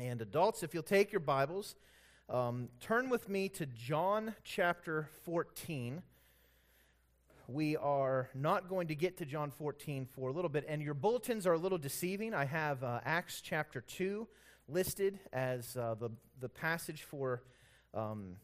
And adults, if you'll take your Bibles, um, turn with me to John chapter 14. We are not going to get to John 14 for a little bit, and your bulletins are a little deceiving. I have uh, Acts chapter 2 listed as uh, the, the passage for, um,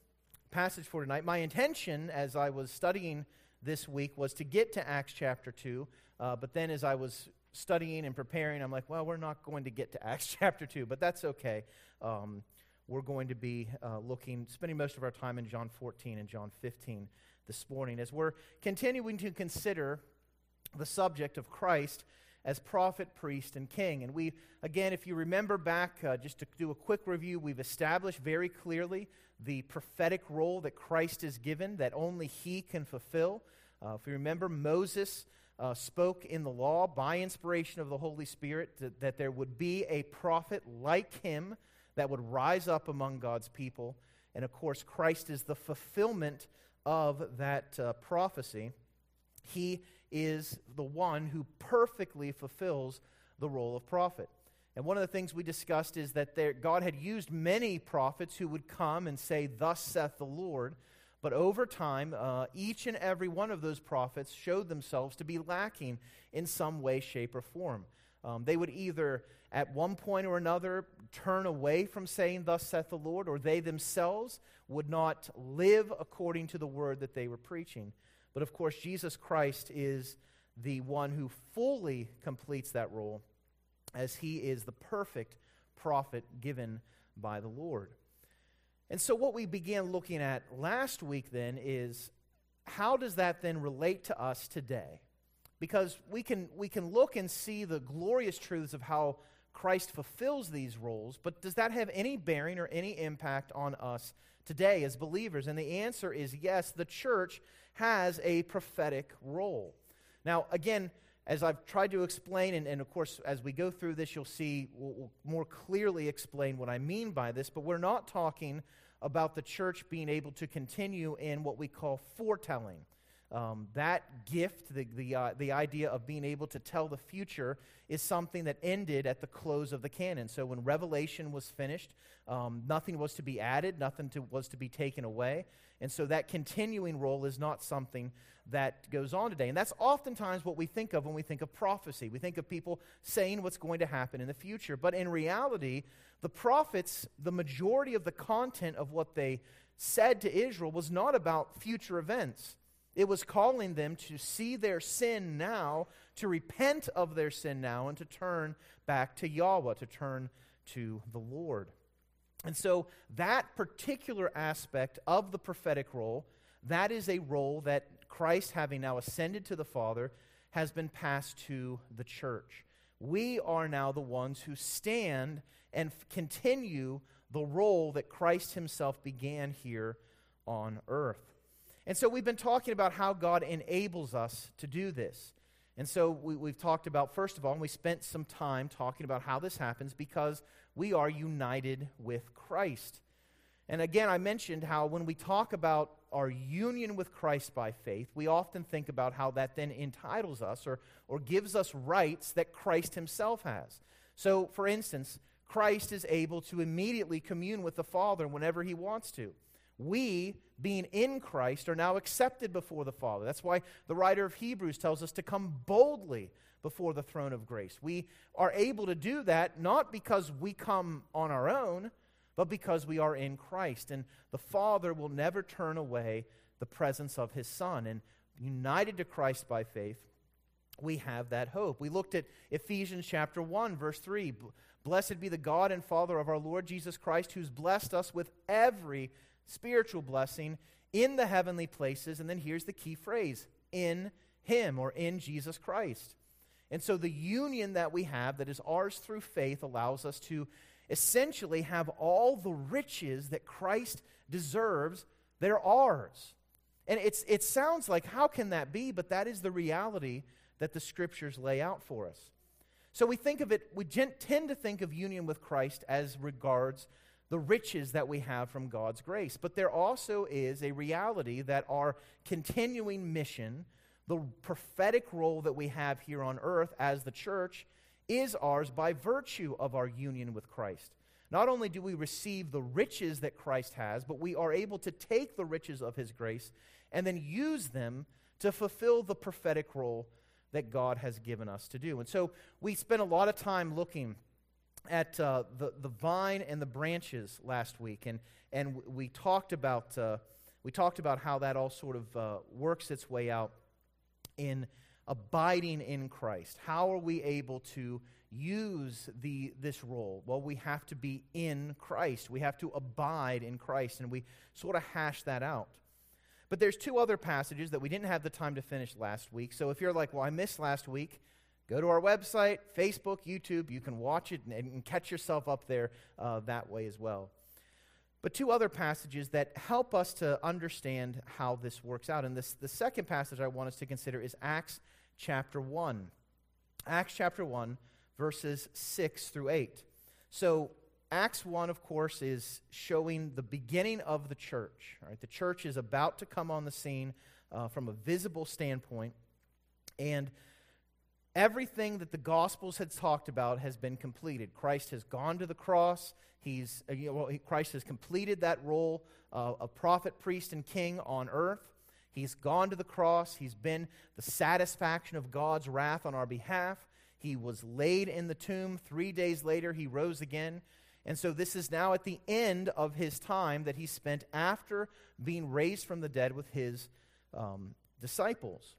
passage for tonight. My intention as I was studying this week was to get to Acts chapter 2, uh, but then as I was studying and preparing, I'm like, well, we're not going to get to Acts chapter 2, but that's okay. Um, we're going to be uh, looking, spending most of our time in John 14 and John 15 this morning as we're continuing to consider the subject of Christ as prophet, priest, and king. And we, again, if you remember back, uh, just to do a quick review, we've established very clearly the prophetic role that Christ is given, that only he can fulfill. Uh, if you remember, Moses uh, spoke in the law by inspiration of the Holy Spirit that, that there would be a prophet like him that would rise up among God's people. And of course, Christ is the fulfillment of that uh, prophecy. He is the one who perfectly fulfills the role of prophet. And one of the things we discussed is that there, God had used many prophets who would come and say, Thus saith the Lord. But over time, uh, each and every one of those prophets showed themselves to be lacking in some way, shape, or form. Um, they would either, at one point or another, turn away from saying, Thus saith the Lord, or they themselves would not live according to the word that they were preaching. But of course, Jesus Christ is the one who fully completes that role, as he is the perfect prophet given by the Lord. And so, what we began looking at last week then is how does that then relate to us today? Because we can, we can look and see the glorious truths of how Christ fulfills these roles, but does that have any bearing or any impact on us today as believers? And the answer is yes, the church has a prophetic role. Now, again, as I've tried to explain, and, and, of course, as we go through this, you'll see, we'll, we'll more clearly explain what I mean by this, but we're not talking about the church being able to continue in what we call foretelling. Um, that gift, the, the, uh, the idea of being able to tell the future, is something that ended at the close of the canon. So when Revelation was finished, um, nothing was to be added, nothing to, was to be taken away. And so that continuing role is not something that goes on today. And that's oftentimes what we think of when we think of prophecy. We think of people saying what's going to happen in the future. But in reality, the prophets, the majority of the content of what they said to Israel was not about future events. It was calling them to see their sin now, to repent of their sin now, and to turn back to Yahweh, to turn to the Lord. And so, that particular aspect of the prophetic role, that is a role that Christ, having now ascended to the Father, has been passed to the church. We are now the ones who stand and continue the role that Christ himself began here on earth. And so we've been talking about how God enables us to do this. And so we, have talked about, first of all, and we spent some time talking about how this happens because we are united with Christ. And again, I mentioned how when we talk about our union with Christ by faith, we often think about how that then entitles us or, or gives us rights that Christ himself has. So, for instance, Christ is able to immediately commune with the Father whenever he wants to. We, being in Christ, are now accepted before the Father. That's why the writer of Hebrews tells us to come boldly before the throne of grace. We are able to do that not because we come on our own, but because we are in Christ. And the Father will never turn away the presence of his Son. And united to Christ by faith, we have that hope. We looked at Ephesians chapter 1, verse 3. Blessed be the God and Father of our Lord Jesus Christ, who's blessed us with every spiritual blessing in the heavenly places. And then here's the key phrase in Him or in Jesus Christ. And so the union that we have, that is ours through faith, allows us to essentially have all the riches that Christ deserves, they're ours. And it's, it sounds like, how can that be? But that is the reality that the scriptures lay out for us. So we think of it, we tend to think of union with Christ as regards the riches that we have from God's grace. But there also is a reality that our continuing mission, the prophetic role that we have here on earth as the church, is ours by virtue of our union with Christ. not only do we receive the riches that Christ has, but we are able to take the riches of his grace and then use them to fulfill the prophetic role that God has given us to do. And so we spend a lot of time looking at uh, the, the vine and the branches last week, and, and we talked about, uh, we talked about how that all sort of uh, works its way out in abiding in Christ. How are we able to use the, this role? Well, we have to be in Christ. We have to abide in Christ, and we sort of hash that out. But there's two other passages that we didn't have the time to finish last week. So if you're like, well, I missed last week, go to our website, Facebook, YouTube. You can watch it and, and catch yourself up there uh, that way as well. But two other passages that help us to understand how this works out. And this, the second passage I want us to consider is Acts chapter 1. Acts chapter 1, verses 6 through 8. So Acts 1, of course, is showing the beginning of the church. Right? The church is about to come on the scene uh, from a visible standpoint. And everything that the Gospels had talked about has been completed. Christ has gone to the cross. He's, uh, you know, well, Christ has completed that role uh, of prophet, priest, and king on earth. He's gone to the cross. He's been the satisfaction of God's wrath on our behalf. He was laid in the tomb. Three days later, he rose again. And so this is now at the end of his time that he spent after being raised from the dead with his um, disciples.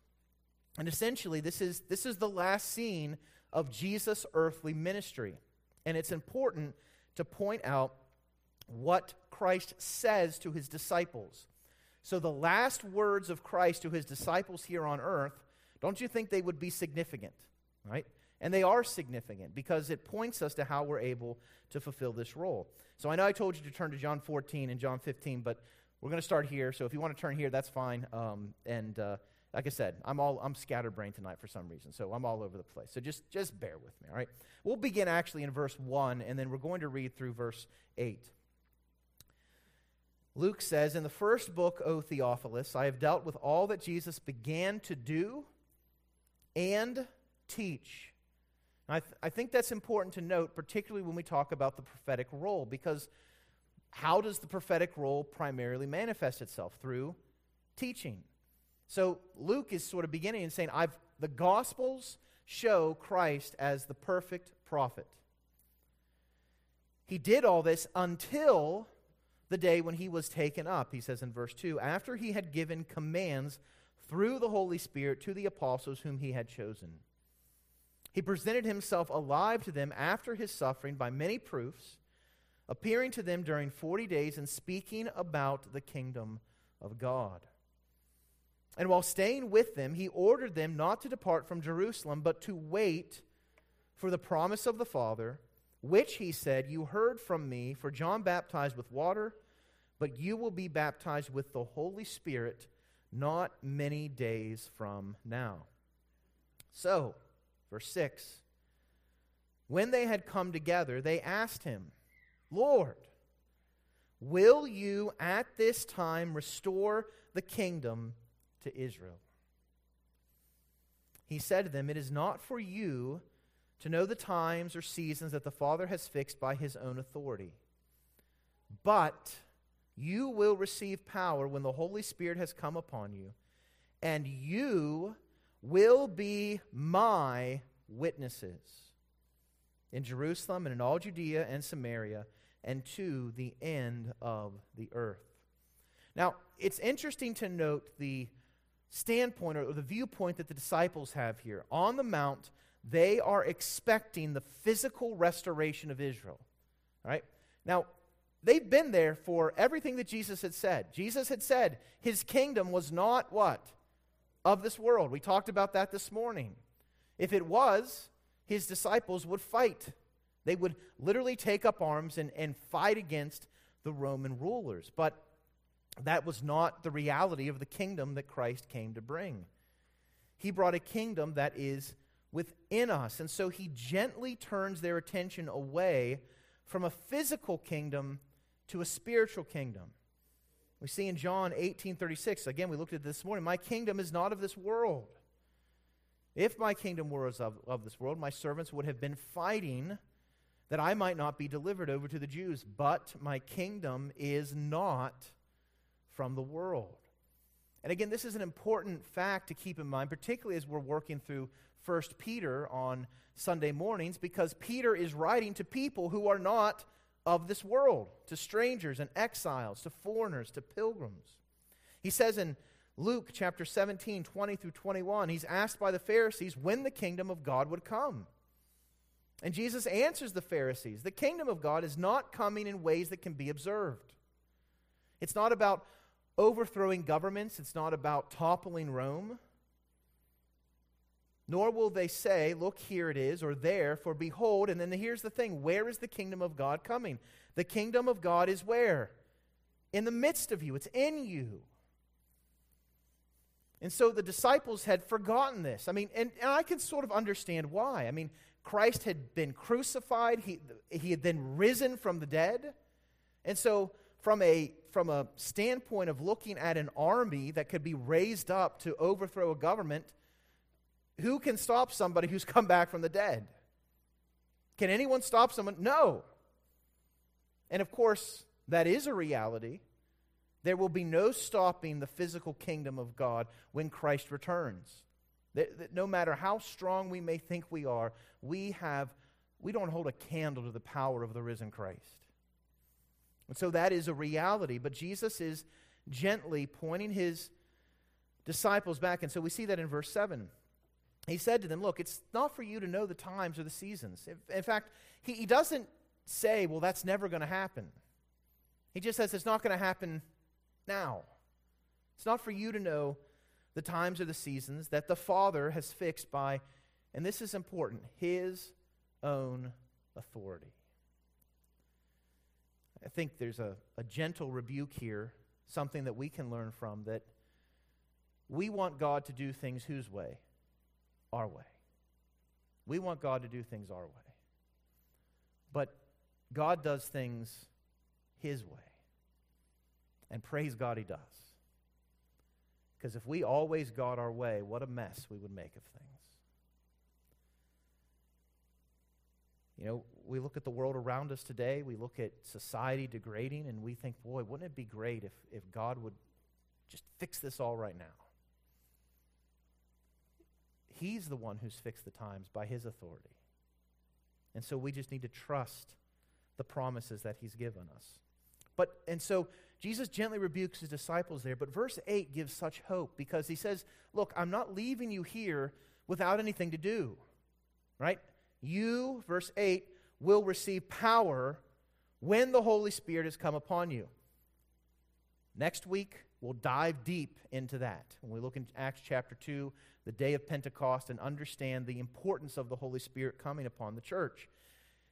And essentially, this is, this is the last scene of Jesus' earthly ministry. And it's important to point out what Christ says to his disciples. So, the last words of Christ to his disciples here on earth, don't you think they would be significant? Right? And they are significant because it points us to how we're able to fulfill this role. So I know I told you to turn to John 14 and John 15, but we're going to start here. So if you want to turn here, that's fine. Um, and uh, like I said, I'm all I'm scatterbrained tonight for some reason, so I'm all over the place. So just just bear with me, all right? We'll begin actually in verse one, and then we're going to read through verse eight. Luke says, In the first book, O Theophilus, I have dealt with all that Jesus began to do and teach I, th- I think that's important to note, particularly when we talk about the prophetic role, because how does the prophetic role primarily manifest itself? Through teaching. So Luke is sort of beginning and saying, I've, the Gospels show Christ as the perfect prophet. He did all this until the day when he was taken up, he says in verse 2, after he had given commands through the Holy Spirit to the apostles whom he had chosen. He presented himself alive to them after his suffering by many proofs, appearing to them during 40 days and speaking about the kingdom of God. And while staying with them, he ordered them not to depart from Jerusalem, but to wait for the promise of the Father, which he said, You heard from me, for John baptized with water, but you will be baptized with the Holy Spirit not many days from now. So, Verse 6 When they had come together, they asked him, Lord, will you at this time restore the kingdom to Israel? He said to them, It is not for you to know the times or seasons that the Father has fixed by his own authority. But you will receive power when the Holy Spirit has come upon you, and you will be my witnesses in Jerusalem and in all Judea and Samaria and to the end of the earth. Now, it's interesting to note the standpoint or the viewpoint that the disciples have here. On the Mount, they are expecting the physical restoration of Israel. Right Now, they've been there for everything that Jesus had said. Jesus had said his kingdom was not what? of this world. We talked about that this morning. If it was, his disciples would fight. They would literally take up arms and, and fight against the Roman rulers. But that was not the reality of the kingdom that Christ came to bring. He brought a kingdom that is within us. And so he gently turns their attention away from a physical kingdom to a spiritual kingdom. We see in John 18:36, again we looked at this morning, my kingdom is not of this world. If my kingdom were of, of this world, my servants would have been fighting that I might not be delivered over to the Jews. But my kingdom is not from the world. And again, this is an important fact to keep in mind, particularly as we're working through 1 Peter on Sunday mornings, because Peter is writing to people who are not of this world, to strangers and exiles, to foreigners, to pilgrims. He says in Luke chapter 17, 20 through 21, he's asked by the Pharisees when the kingdom of God would come. And Jesus answers the Pharisees the kingdom of God is not coming in ways that can be observed. It's not about overthrowing governments, it's not about toppling Rome. Nor will they say, Look, here it is, or there, for behold, and then here's the thing where is the kingdom of God coming? The kingdom of God is where? In the midst of you, it's in you. And so the disciples had forgotten this. I mean, and, and I can sort of understand why. I mean, Christ had been crucified, he, he had then risen from the dead. And so, from a, from a standpoint of looking at an army that could be raised up to overthrow a government, who can stop somebody who's come back from the dead? Can anyone stop someone? No. And of course, that is a reality. There will be no stopping the physical kingdom of God when Christ returns. That No matter how strong we may think we are, we have we don't hold a candle to the power of the risen Christ. And so that is a reality, but Jesus is gently pointing his disciples back. And so we see that in verse 7. He said to them, Look, it's not for you to know the times or the seasons. In fact, he, he doesn't say, Well, that's never going to happen. He just says it's not going to happen now. It's not for you to know the times or the seasons that the Father has fixed by, and this is important, His own authority. I think there's a, a gentle rebuke here, something that we can learn from that we want God to do things whose way? Our way. We want God to do things our way. But God does things His way. And praise God, He does. Because if we always got our way, what a mess we would make of things. You know, we look at the world around us today, we look at society degrading, and we think, boy, wouldn't it be great if, if God would just fix this all right now? He's the one who's fixed the times by His authority. And so we just need to trust the promises that He's given us. But, and so Jesus gently rebukes his disciples there, but verse 8 gives such hope because he says, Look, I'm not leaving you here without anything to do. Right? You, verse 8, will receive power when the Holy Spirit has come upon you. Next week, we'll dive deep into that. When we look in Acts chapter 2, the day of Pentecost, and understand the importance of the Holy Spirit coming upon the church.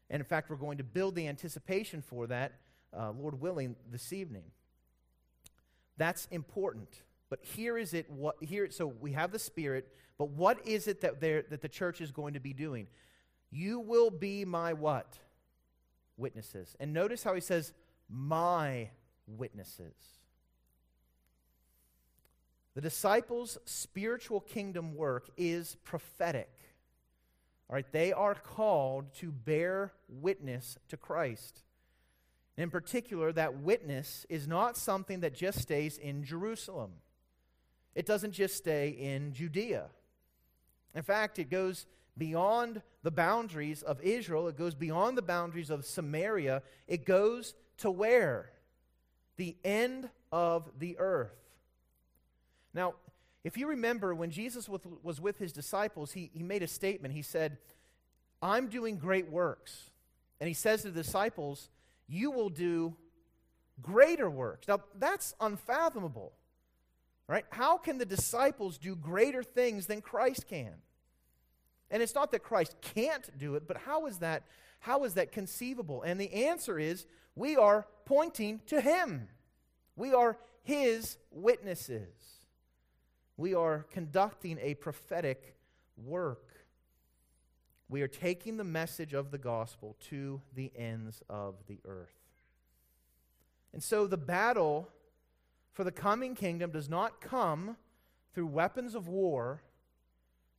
And in fact, we're going to build the anticipation for that, uh, Lord willing, this evening. That's important. But here is it what here so we have the spirit, but what is it that there that the church is going to be doing? You will be my what? Witnesses. And notice how he says my witnesses. The disciples' spiritual kingdom work is prophetic. All right, they are called to bear witness to Christ. In particular, that witness is not something that just stays in Jerusalem. It doesn't just stay in Judea. In fact, it goes beyond the boundaries of Israel, it goes beyond the boundaries of Samaria. It goes to where? The end of the earth. Now, if you remember, when Jesus was with his disciples, he, he made a statement. He said, I'm doing great works. And he says to the disciples, you will do greater works. Now, that's unfathomable, right? How can the disciples do greater things than Christ can? And it's not that Christ can't do it, but how is that how is that conceivable? And the answer is we are pointing to him. We are his witnesses. We are conducting a prophetic work. We are taking the message of the gospel to the ends of the earth. And so the battle for the coming kingdom does not come through weapons of war,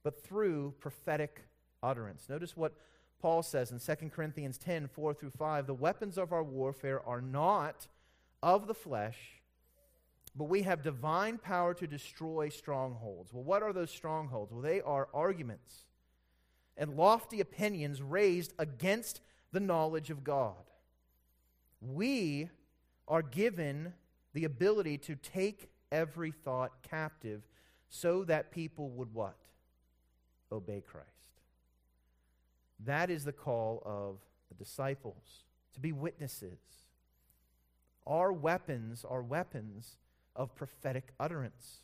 but through prophetic utterance. Notice what Paul says in 2 Corinthians 10 4 through 5, the weapons of our warfare are not of the flesh, but we have divine power to destroy strongholds. Well, what are those strongholds? Well, they are arguments and lofty opinions raised against the knowledge of God. We are given the ability to take every thought captive so that people would what? Obey Christ. That is the call of the disciples to be witnesses. Our weapons are weapons of prophetic utterance.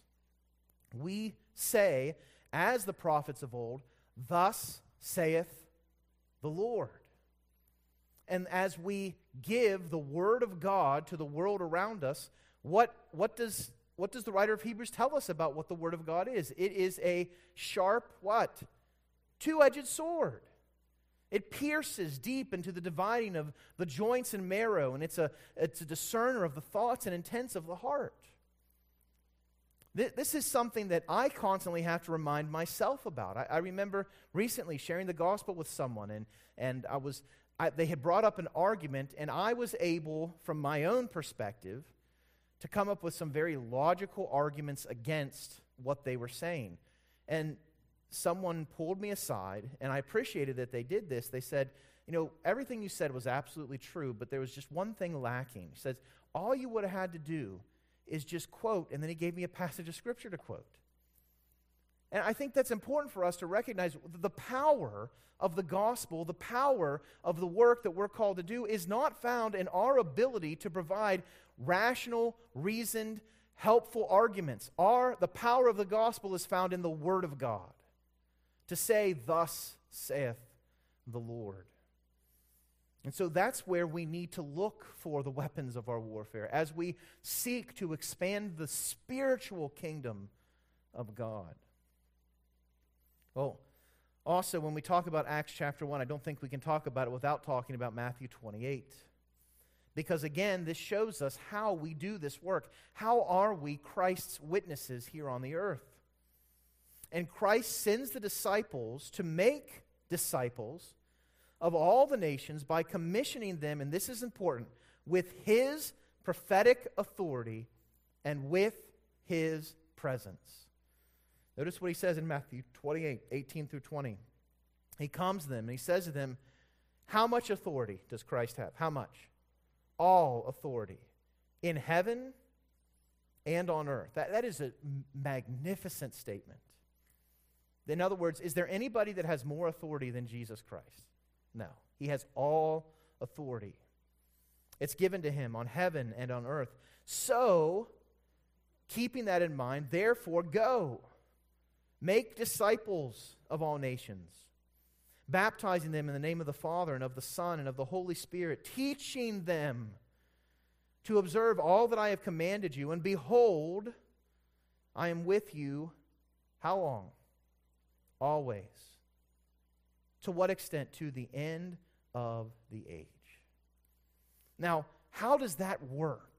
We say, as the prophets of old, Thus saith the Lord. And as we give the word of God to the world around us, what, what, does, what does the writer of Hebrews tell us about what the word of God is? It is a sharp, what? Two edged sword. It pierces deep into the dividing of the joints and marrow, and it's a, it's a discerner of the thoughts and intents of the heart. This is something that I constantly have to remind myself about. I, I remember recently sharing the gospel with someone, and, and I was, I, they had brought up an argument, and I was able, from my own perspective, to come up with some very logical arguments against what they were saying. And someone pulled me aside, and I appreciated that they did this. They said, You know, everything you said was absolutely true, but there was just one thing lacking. He says, All you would have had to do is just quote, and then he gave me a passage of scripture to quote. And I think that's important for us to recognize the power of the gospel, the power of the work that we're called to do, is not found in our ability to provide rational, reasoned, helpful arguments. Our, the power of the gospel is found in the Word of God. To say, Thus saith the Lord. And so that's where we need to look for the weapons of our warfare as we seek to expand the spiritual kingdom of God. Well, also, when we talk about Acts chapter 1, I don't think we can talk about it without talking about Matthew 28. Because again, this shows us how we do this work. How are we Christ's witnesses here on the earth? And Christ sends the disciples to make disciples of all the nations by commissioning them, and this is important, with his prophetic authority and with his presence. Notice what he says in Matthew 28 18 through 20. He comes to them and he says to them, How much authority does Christ have? How much? All authority in heaven and on earth. That, that is a magnificent statement. In other words, is there anybody that has more authority than Jesus Christ? No. He has all authority. It's given to him on heaven and on earth. So, keeping that in mind, therefore, go. Make disciples of all nations, baptizing them in the name of the Father and of the Son and of the Holy Spirit, teaching them to observe all that I have commanded you. And behold, I am with you how long? Always to what extent? To the end of the age. Now, how does that work?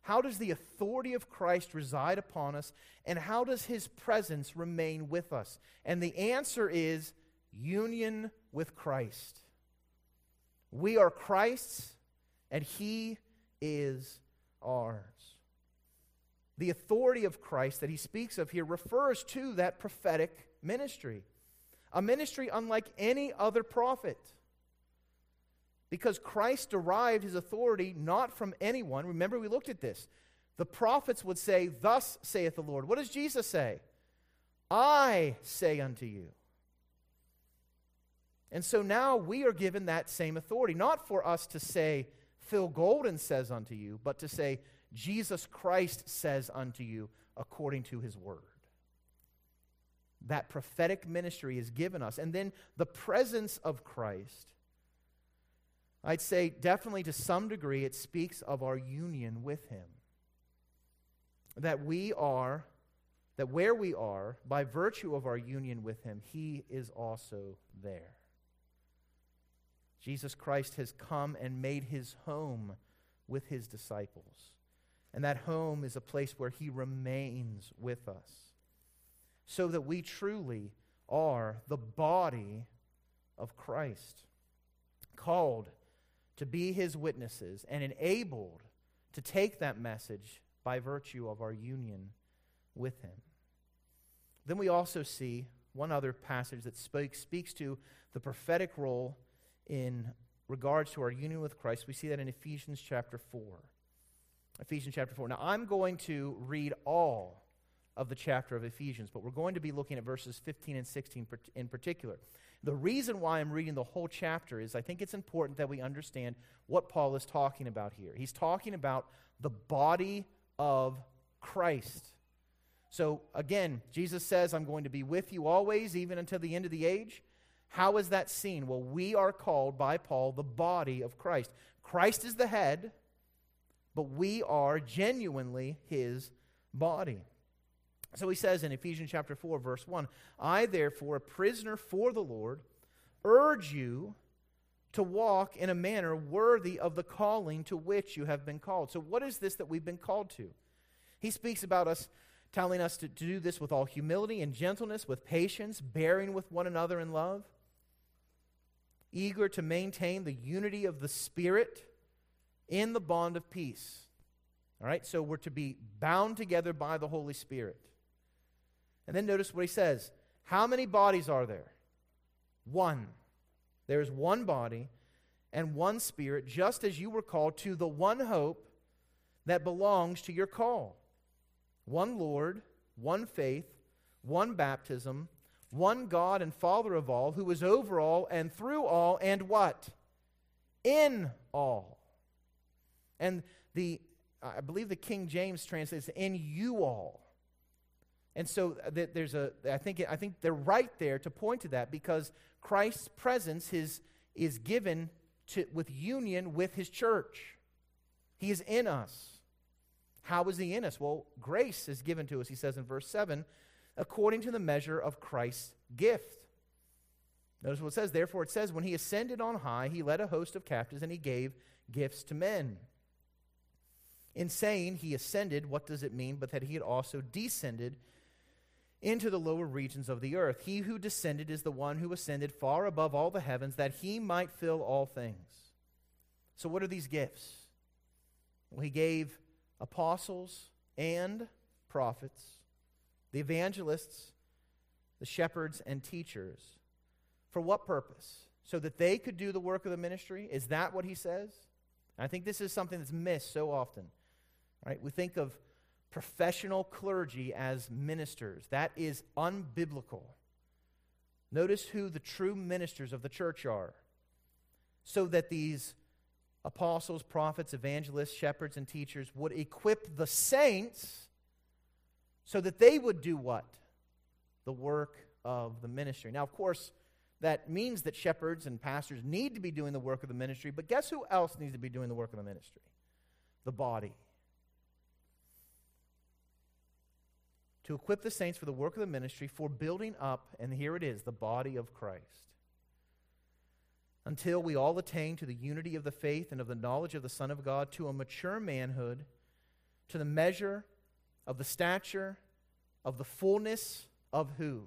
How does the authority of Christ reside upon us? And how does his presence remain with us? And the answer is union with Christ. We are Christ's, and he is ours. The authority of Christ that he speaks of here refers to that prophetic ministry a ministry unlike any other prophet. Because Christ derived his authority not from anyone. Remember, we looked at this. The prophets would say, Thus saith the Lord. What does Jesus say? I say unto you. And so now we are given that same authority, not for us to say, Phil Golden says unto you, but to say, Jesus Christ says unto you according to his word that prophetic ministry is given us. And then the presence of Christ. I'd say definitely to some degree it speaks of our union with Him. That we are, that where we are, by virtue of our union with Him, He is also there. Jesus Christ has come and made His home with His disciples. And that home is a place where He remains with us so that we truly are the body of Christ. called to be his witnesses, and enabled to take that message by virtue of our union with him. Then we also see one other passage that speak, speaks to the prophetic role in regards to our union with Christ. We see that in Ephesians chapter 4. Ephesians chapter 4. Now, I'm going to read all of the chapter of Ephesians, but we're going to be looking at verses 15 and 16 in particular. The reason why I'm reading the whole chapter is I think it's important that we understand what Paul is talking about here. He's talking about the body of Christ. So, again, Jesus says, I'm going to be with you always, even until the end of the age. How is that seen? Well, we are called by Paul the body of Christ. Christ is the head, but we are genuinely his body. So he says in Ephesians chapter 4, verse 1 I, therefore, a prisoner for the Lord, urge you to walk in a manner worthy of the calling to which you have been called. So, what is this that we've been called to? He speaks about us telling us to do this with all humility and gentleness, with patience, bearing with one another in love eager to maintain the unity of the Spirit in the bond of peace. All right, so we're to be bound together by the Holy Spirit. And then notice what he says How many bodies are there? One. There is one body and one Spirit, just as you were called to the one hope that belongs to your call. One Lord, one faith, one baptism one God and Father of all, who is over all and through all, and what? In all. And the, I believe the King James translates in you all. And so uh, there's a, I think, I think they're right there to point to that because Christ's presence is, is given to, with union with his church. He is in us. How is he in us? Well, grace is given to us, he says in verse 7 according to the measure of Christ's gift. Notice what it says. Therefore, it says, When he ascended on high, he led a host of captives and he gave gifts to men. In saying he ascended, what does it mean? But that he had also descended into the lower regions of the earth. He who descended is the one who ascended far above all the heavens that he might fill all things. So, what are these gifts? Well, he gave apostles and prophets the evangelists, the shepherds, and teachers. For what purpose? So that they could do the work of the ministry? Is that what he says? I think this is something that's missed so often. Right? We think of professional clergy as ministers. That is unbiblical. Notice who the true ministers of the church are. So that these apostles, prophets, evangelists, shepherds, and teachers would equip the saints so that they would do what? The work of the ministry. Now, of course, that means that shepherds and pastors need to be doing the work of the ministry, but guess who else needs to be doing the work of the ministry? The body. To equip the saints for the work of the ministry, for building up, and here it is, the body of Christ. Until we all attain to the unity of the faith and of the knowledge of the Son of God, to a mature manhood, to the measure of the stature of the fullness of who?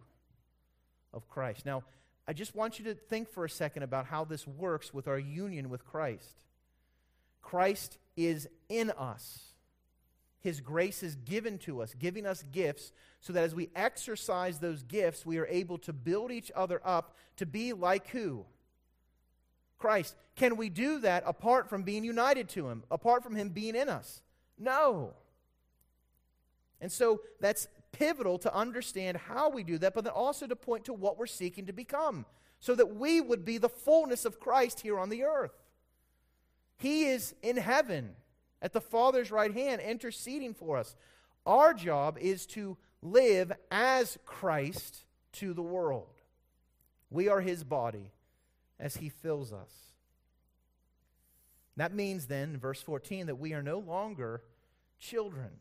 Of Christ. Now, I just want you to think for a second about how this works with our union with Christ. Christ is in us. His grace is given to us, giving us gifts, so that as we exercise those gifts, we are able to build each other up to be like who? Christ. Can we do that apart from being united to Him, apart from Him being in us? No. And so that's pivotal to understand how we do that, but then also to point to what we're seeking to become, so that we would be the fullness of Christ here on the earth. He is in heaven at the Father's right hand, interceding for us. Our job is to live as Christ to the world. We are his body as he fills us. That means then, verse 14, that we are no longer children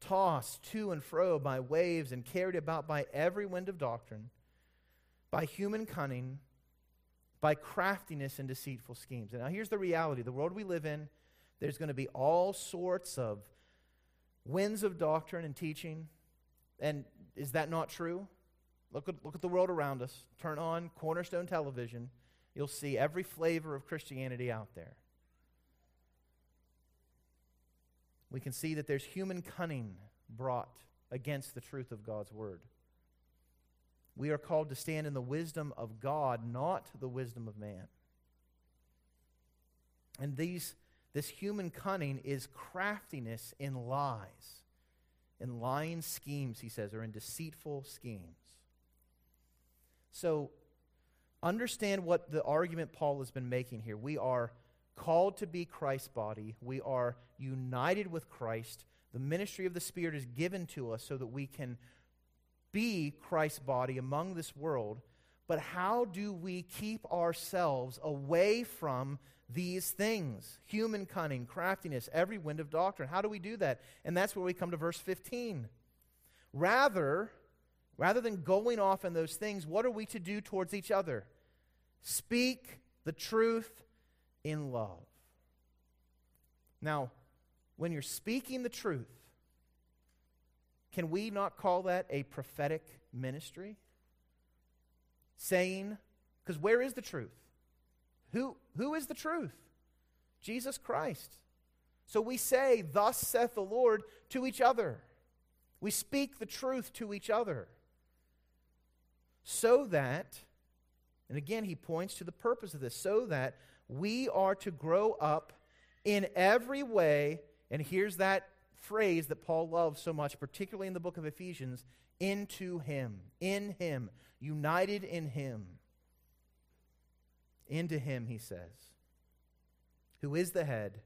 tossed to and fro by waves and carried about by every wind of doctrine, by human cunning, by craftiness and deceitful schemes. And now here's the reality the world we live in, there's going to be all sorts of winds of doctrine and teaching. And is that not true? Look at, look at the world around us. Turn on Cornerstone Television. you'll see every flavor of Christianity out there. We can see that there's human cunning brought against the truth of God's word. We are called to stand in the wisdom of God, not the wisdom of man. And these, this human cunning is craftiness in lies, in lying schemes, he says, or in deceitful schemes. So, understand what the argument Paul has been making here. We are called to be Christ's body, we are united with Christ. The ministry of the Spirit is given to us so that we can be Christ's body among this world. But how do we keep ourselves away from these things human cunning, craftiness, every wind of doctrine? How do we do that? And that's where we come to verse 15. Rather, rather than going off in those things, what are we to do towards each other? Speak the truth in love. Now, when you're speaking the truth, can we not call that a prophetic ministry? Saying, because where is the truth? Who, who is the truth? Jesus Christ. So we say, Thus saith the Lord to each other. We speak the truth to each other. So that, and again, he points to the purpose of this, so that we are to grow up in every way. And here's that phrase that Paul loves so much, particularly in the book of Ephesians into Him, in Him, united in Him. Into Him, he says, who is the head.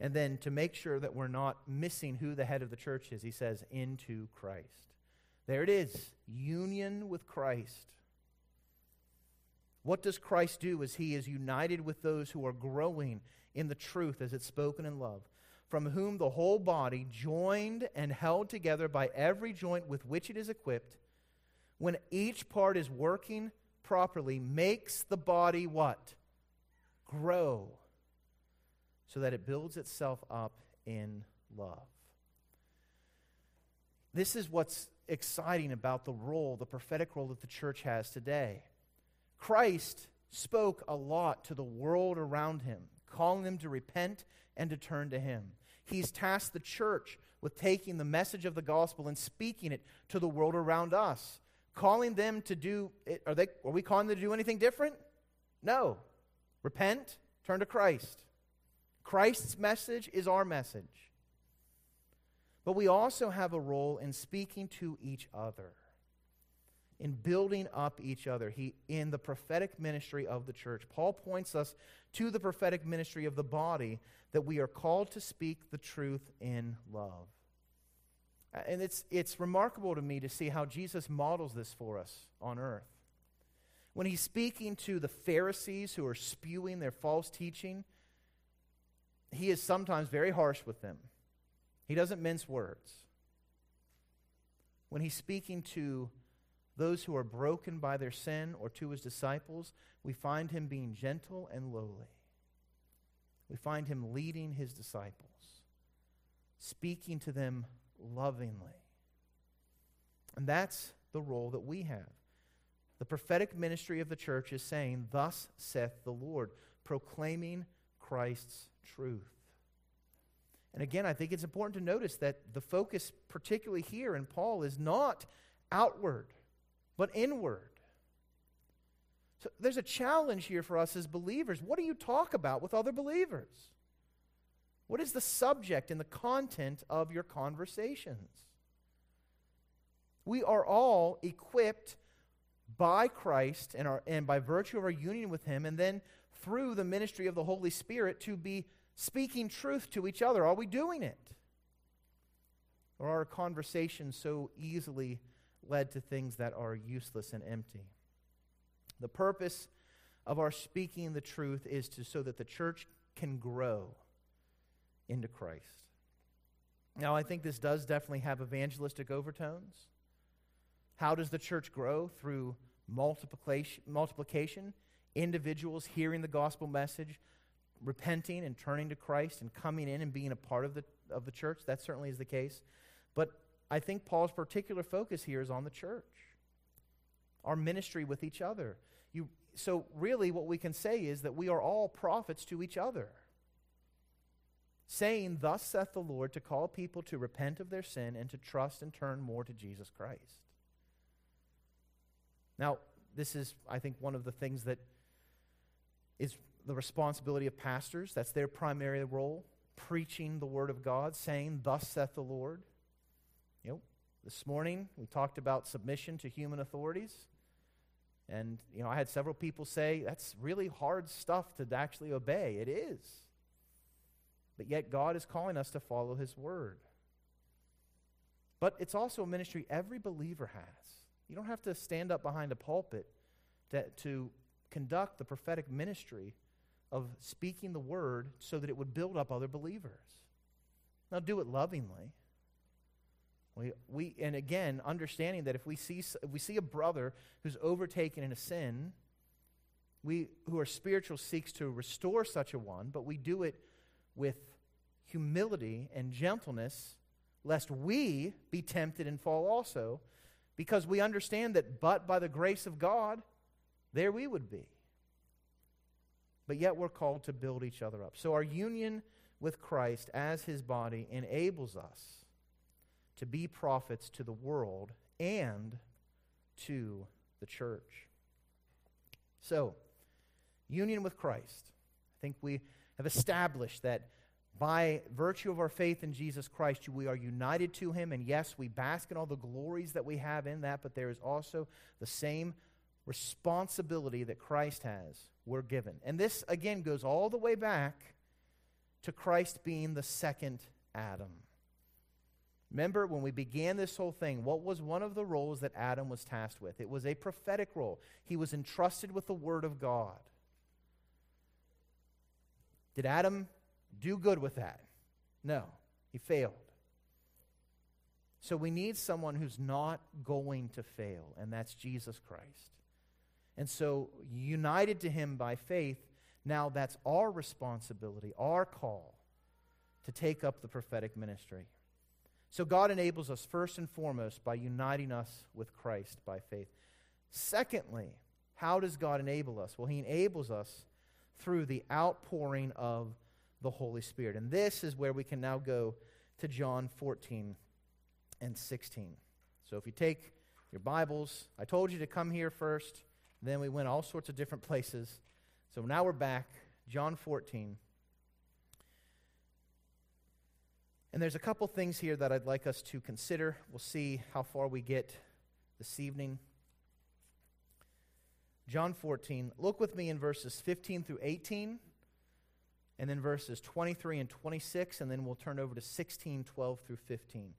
And then to make sure that we're not missing who the head of the church is, he says, into Christ. There it is union with Christ. What does Christ do as he is united with those who are growing in the truth as it's spoken in love? from whom the whole body, joined and held together by every joint with which it is equipped, when each part is working properly, makes the body what? Grow, so that it builds itself up in love. This is what's exciting about the role, the prophetic role that the church has today. Christ spoke a lot to the world around him, calling them to repent and to turn to him. He's tasked the church with taking the message of the gospel and speaking it to the world around us, calling them to do it. Are, they, are we calling them to do anything different? No. Repent, turn to Christ. Christ's message is our message. But we also have a role in speaking to each other, in building up each other. He, in the prophetic ministry of the church, Paul points us to the prophetic ministry of the body that we are called to speak the truth in love. And it's, it's remarkable to me to see how Jesus models this for us on earth. When he's speaking to the Pharisees who are spewing their false teaching, he is sometimes very harsh with them. He doesn't mince words. When he's speaking to those who are broken by their sin or to his disciples, we find him being gentle and lowly we find him leading his disciples, speaking to them lovingly. And that's the role that we have. The prophetic ministry of the church is saying, Thus saith the Lord, proclaiming Christ's truth. And again, I think it's important to notice that the focus, particularly here in Paul, is not outward, but inward. So there's a challenge here for us as believers. What do you talk about with other believers? What is the subject and the content of your conversations? We are all equipped by Christ and, our, and by virtue of our union with Him, and then through the ministry of the Holy Spirit to be speaking truth to each other. Are we doing it? Or are our conversations so easily led to things that are useless and empty? The purpose of our speaking the truth is to so that the church can grow into Christ. Now, I think this does definitely have evangelistic overtones. How does the church grow? Through multiplication, multiplication, individuals hearing the gospel message, repenting and turning to Christ and coming in and being a part of the, of the church. That certainly is the case. But I think Paul's particular focus here is on the church, our ministry with each other. You, so, really, what we can say is that we are all prophets to each other, saying, Thus saith the Lord, to call people to repent of their sin and to trust and turn more to Jesus Christ. Now, this is, I think, one of the things that is the responsibility of pastors. That's their primary role, preaching the Word of God, saying, Thus saith the Lord. This morning we talked about submission to human authorities. And, you know, I had several people say, that's really hard stuff to actually obey. It is. But yet, God is calling us to follow His word. But it's also a ministry every believer has. You don't have to stand up behind a pulpit to, to conduct the prophetic ministry of speaking the word so that it would build up other believers. Now, do it lovingly. We, we, and again, understanding that if we, see, if we see a brother who's overtaken in a sin, we who are spiritual seeks to restore such a one, but we do it with humility and gentleness, lest we be tempted and fall also, because we understand that but by the grace of God, there we would be. But yet we're called to build each other up. So our union with Christ as his body enables us to be prophets to the world and to the church. So, union with Christ. I think we have established that by virtue of our faith in Jesus Christ, we are united to him. And yes, we bask in all the glories that we have in that, but there is also the same responsibility that Christ has, we're given. And this, again, goes all the way back to Christ being the second Adam. Remember, when we began this whole thing, what was one of the roles that Adam was tasked with? It was a prophetic role. He was entrusted with the Word of God. Did Adam do good with that? No, he failed. So we need someone who's not going to fail, and that's Jesus Christ. And so, united to him by faith, now that's our responsibility, our call to take up the prophetic ministry. So God enables us first and foremost by uniting us with Christ by faith. Secondly, how does God enable us? Well, He enables us through the outpouring of the Holy Spirit. And this is where we can now go to John 14 and 16. So if you take your Bibles, I told you to come here first, then we went all sorts of different places. So now we're back, John 14. And there's a couple things here that I'd like us to consider. We'll see how far we get this evening. John 14. Look with me in verses 15 through 18, and then verses 23 and 26, and then we'll turn over to 16, 12 through 15.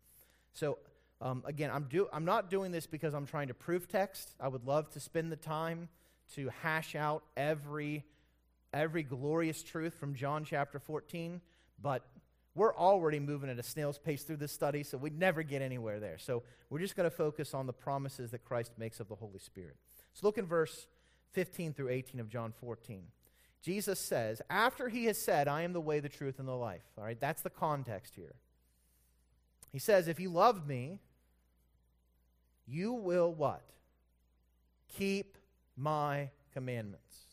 So, um, again, I'm, do, I'm not doing this because I'm trying to prove text. I would love to spend the time to hash out every, every glorious truth from John chapter 14, but we're already moving at a snail's pace through this study, so we'd never get anywhere there. So we're just going to focus on the promises that Christ makes of the Holy Spirit. So look in verse 15 through 18 of John 14. Jesus says, after he has said, I am the way, the truth, and the life. All right, that's the context here. He says, If you love me, you will what? Keep my commandments.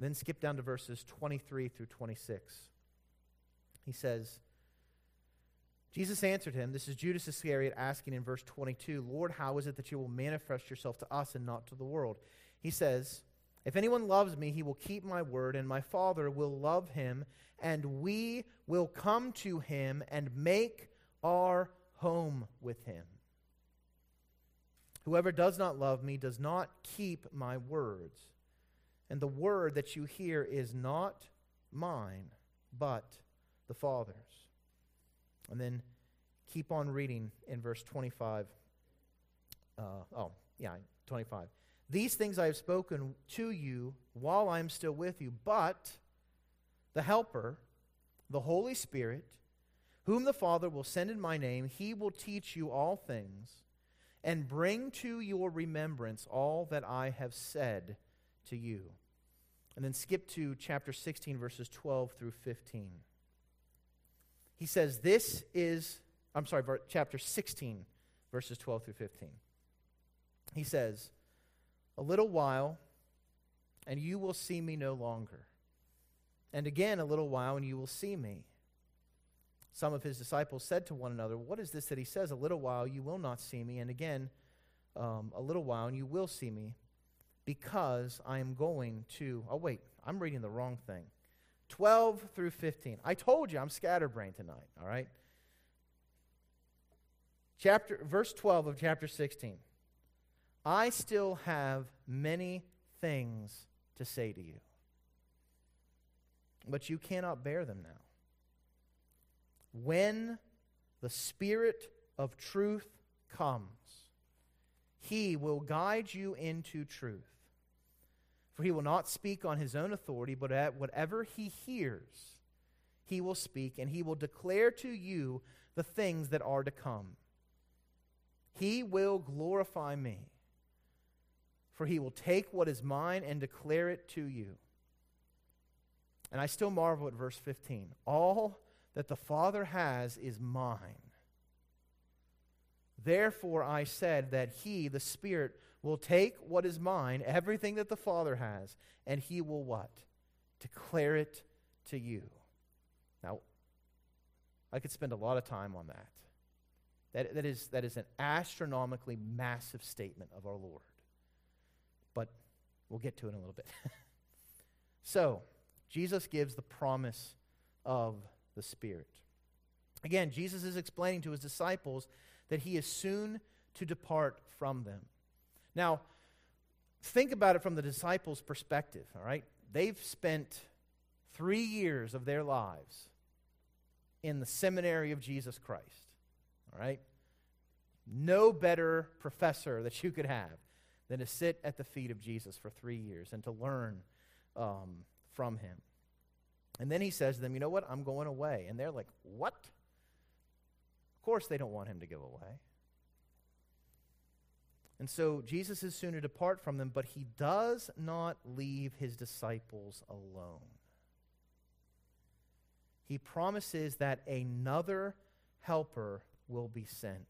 Then skip down to verses 23 through 26. He says, Jesus answered him, This is Judas Iscariot asking in verse 22, Lord, how is it that you will manifest yourself to us and not to the world? He says, If anyone loves me, he will keep my word, and my Father will love him, and we will come to him and make our home with him. Whoever does not love me does not keep my words. And the word that you hear is not mine, but the Father's. And then keep on reading in verse 25. Uh, oh, yeah, 25. These things I have spoken to you while I am still with you, but the Helper, the Holy Spirit, whom the Father will send in my name, he will teach you all things and bring to your remembrance all that I have said to you. And then skip to chapter 16, verses 12 through 15. He says, This is, I'm sorry, chapter 16, verses 12 through 15. He says, A little while, and you will see me no longer. And again, a little while, and you will see me. Some of his disciples said to one another, What is this that he says? A little while, you will not see me. And again, um, a little while, and you will see me, because I am going to. Oh, wait, I'm reading the wrong thing. 12 through 15. I told you I'm scatterbrained tonight, all right? Chapter, verse 12 of chapter 16. I still have many things to say to you, but you cannot bear them now. When the Spirit of truth comes, he will guide you into truth. For he will not speak on his own authority, but at whatever he hears, he will speak, and he will declare to you the things that are to come. He will glorify me, for he will take what is mine and declare it to you. And I still marvel at verse 15. All that the Father has is mine. Therefore, I said that He, the Spirit, will take what is mine, everything that the Father has, and He will what? Declare it to you. Now, I could spend a lot of time on that. That, that, is, that is an astronomically massive statement of our Lord. But we'll get to it in a little bit. so, Jesus gives the promise of the Spirit. Again, Jesus is explaining to his disciples that he is soon to depart from them. Now, think about it from the disciples' perspective, all right? They've spent three years of their lives in the seminary of Jesus Christ, all right? No better professor that you could have than to sit at the feet of Jesus for three years and to learn um, from him. And then he says to them, You know what? I'm going away. And they're like, What? Of course, they don't want him to go away. And so Jesus is soon to depart from them, but he does not leave his disciples alone. He promises that another helper will be sent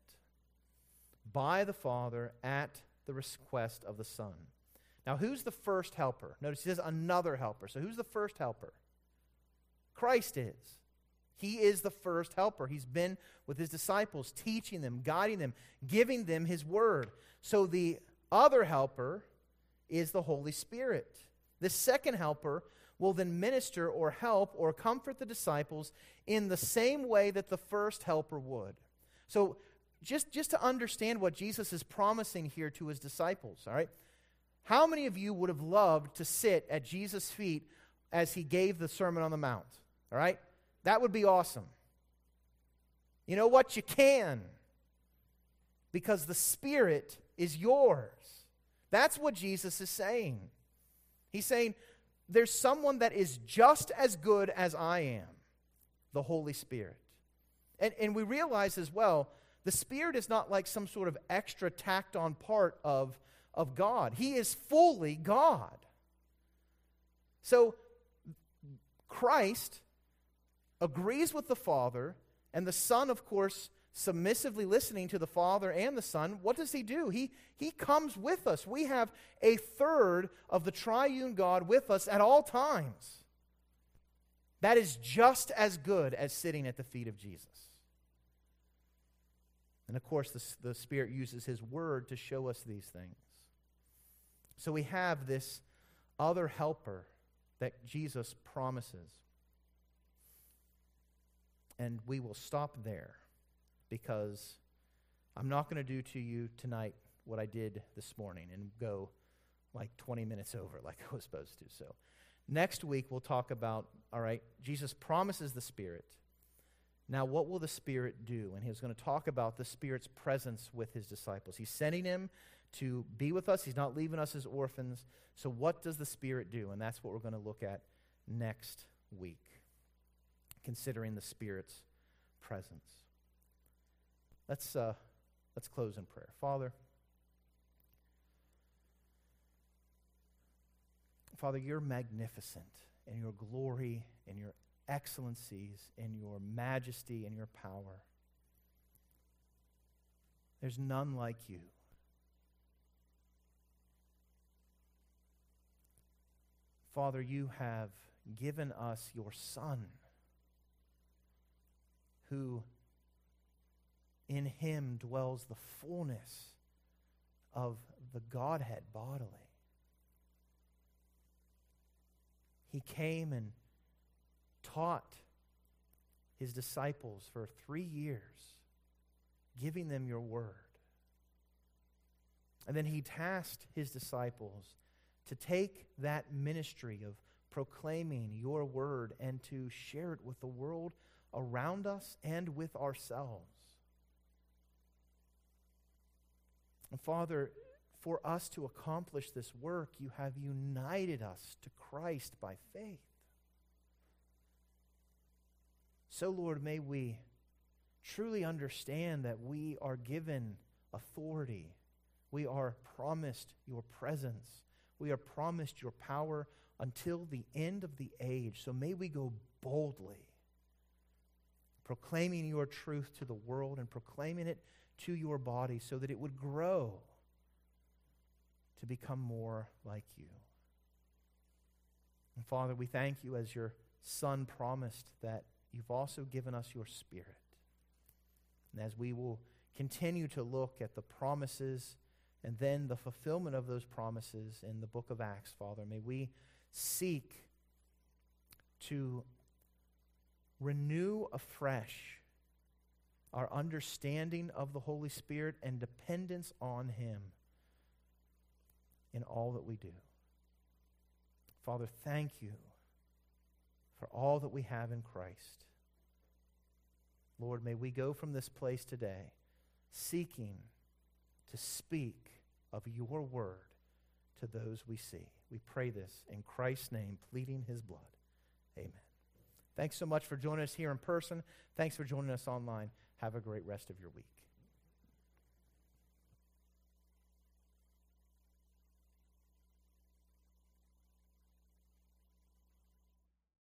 by the Father at the request of the Son. Now, who's the first helper? Notice he says another helper. So, who's the first helper? Christ is. He is the first helper. He's been with his disciples, teaching them, guiding them, giving them his word. So the other helper is the Holy Spirit. The second helper will then minister or help or comfort the disciples in the same way that the first helper would. So just, just to understand what Jesus is promising here to his disciples, all right? How many of you would have loved to sit at Jesus' feet as he gave the Sermon on the Mount? All right? That would be awesome. You know what? You can. Because the Spirit is yours. That's what Jesus is saying. He's saying, there's someone that is just as good as I am the Holy Spirit. And, and we realize as well, the Spirit is not like some sort of extra tacked on part of, of God, He is fully God. So, Christ agrees with the Father, and the Son, of course, submissively listening to the Father and the Son, what does he do? He, he comes with us. We have a third of the triune God with us at all times. That is just as good as sitting at the feet of Jesus. And of course, the, the Spirit uses His Word to show us these things. So we have this other helper that Jesus promises. And we will stop there because I'm not going to do to you tonight what I did this morning and go like 20 minutes over like I was supposed to. So next week we'll talk about, all right, Jesus promises the Spirit. Now, what will the Spirit do? And he's going to talk about the Spirit's presence with his disciples. He's sending him to be with us. He's not leaving us as orphans. So, what does the Spirit do? And that's what we're going to look at next week, considering the Spirit's presence. Let's, uh, let's close in prayer. Father, Father, you're magnificent in your glory, in your excellencies, in your majesty, in your power. There's none like you. Father, you have given us your Son, who in him dwells the fullness of the Godhead bodily. He came and taught his disciples for three years, giving them your word. And then he tasked his disciples to take that ministry of proclaiming your word and to share it with the world around us and with ourselves. And Father, for us to accomplish this work, you have united us to Christ by faith. So, Lord, may we truly understand that we are given authority. We are promised your presence. We are promised your power until the end of the age. So may we go boldly, proclaiming your truth to the world and proclaiming it to your body so that it would grow to become more like you. And Father, we thank you as your Son promised that you've also given us your Spirit. And as we will continue to look at the promises and then the fulfillment of those promises in the book of Acts, Father, may we seek to renew afresh our understanding of the Holy Spirit and dependence on Him in all that we do. Father, thank you for all that we have in Christ. Lord, may we go from this place today seeking to speak of your word to those we see. We pray this in Christ's name, pleading his blood. Amen. Thanks so much for joining us here in person. Thanks for joining us online. Have a great rest of your week.